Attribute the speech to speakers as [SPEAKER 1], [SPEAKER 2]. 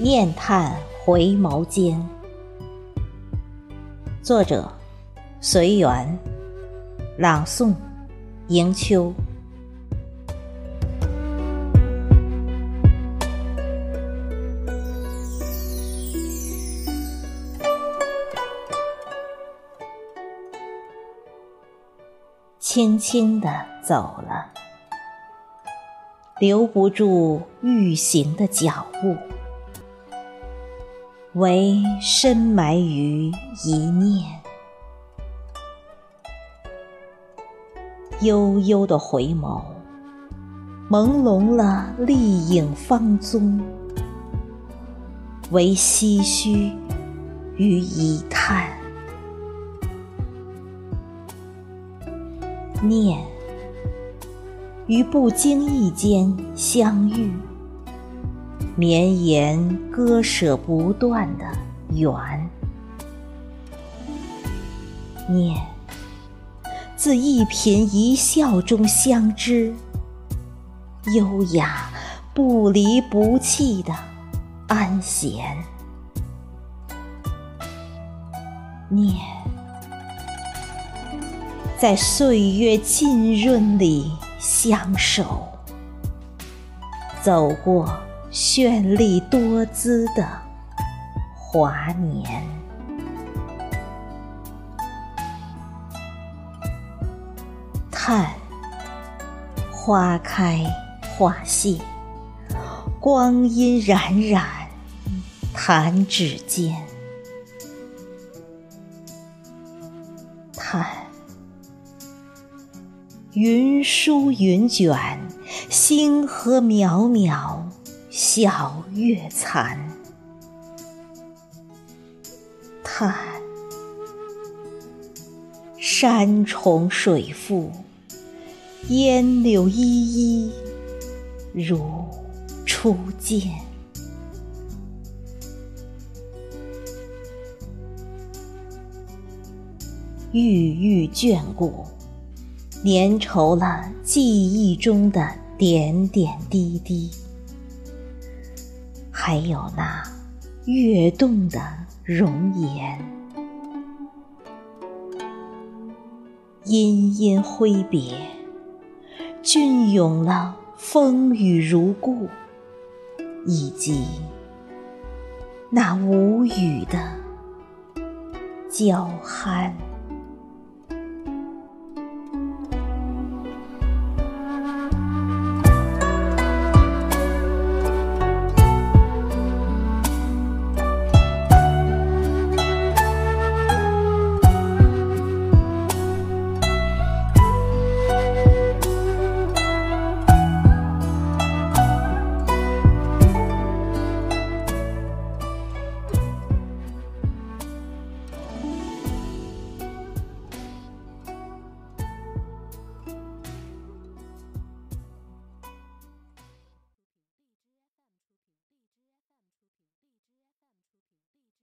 [SPEAKER 1] 念叹回眸间。作者：随缘，朗诵：迎秋。轻轻地走了，留不住欲行的脚步，唯深埋于一念。悠悠的回眸，朦胧了丽影芳踪，唯唏嘘与一叹。念于不经意间相遇，绵延割舍不断的缘。念自一颦一笑中相知，优雅不离不弃的安闲。念。在岁月浸润里相守，走过绚丽多姿的华年。叹花开花谢，光阴冉冉，弹指间。叹。云舒云卷，星河渺渺，晓月残。叹山重水复，烟柳依依，如初见。郁郁眷顾。粘稠了记忆中的点点滴滴，还有那跃动的容颜。殷殷挥别，隽永了风雨如故，以及那无语的娇憨。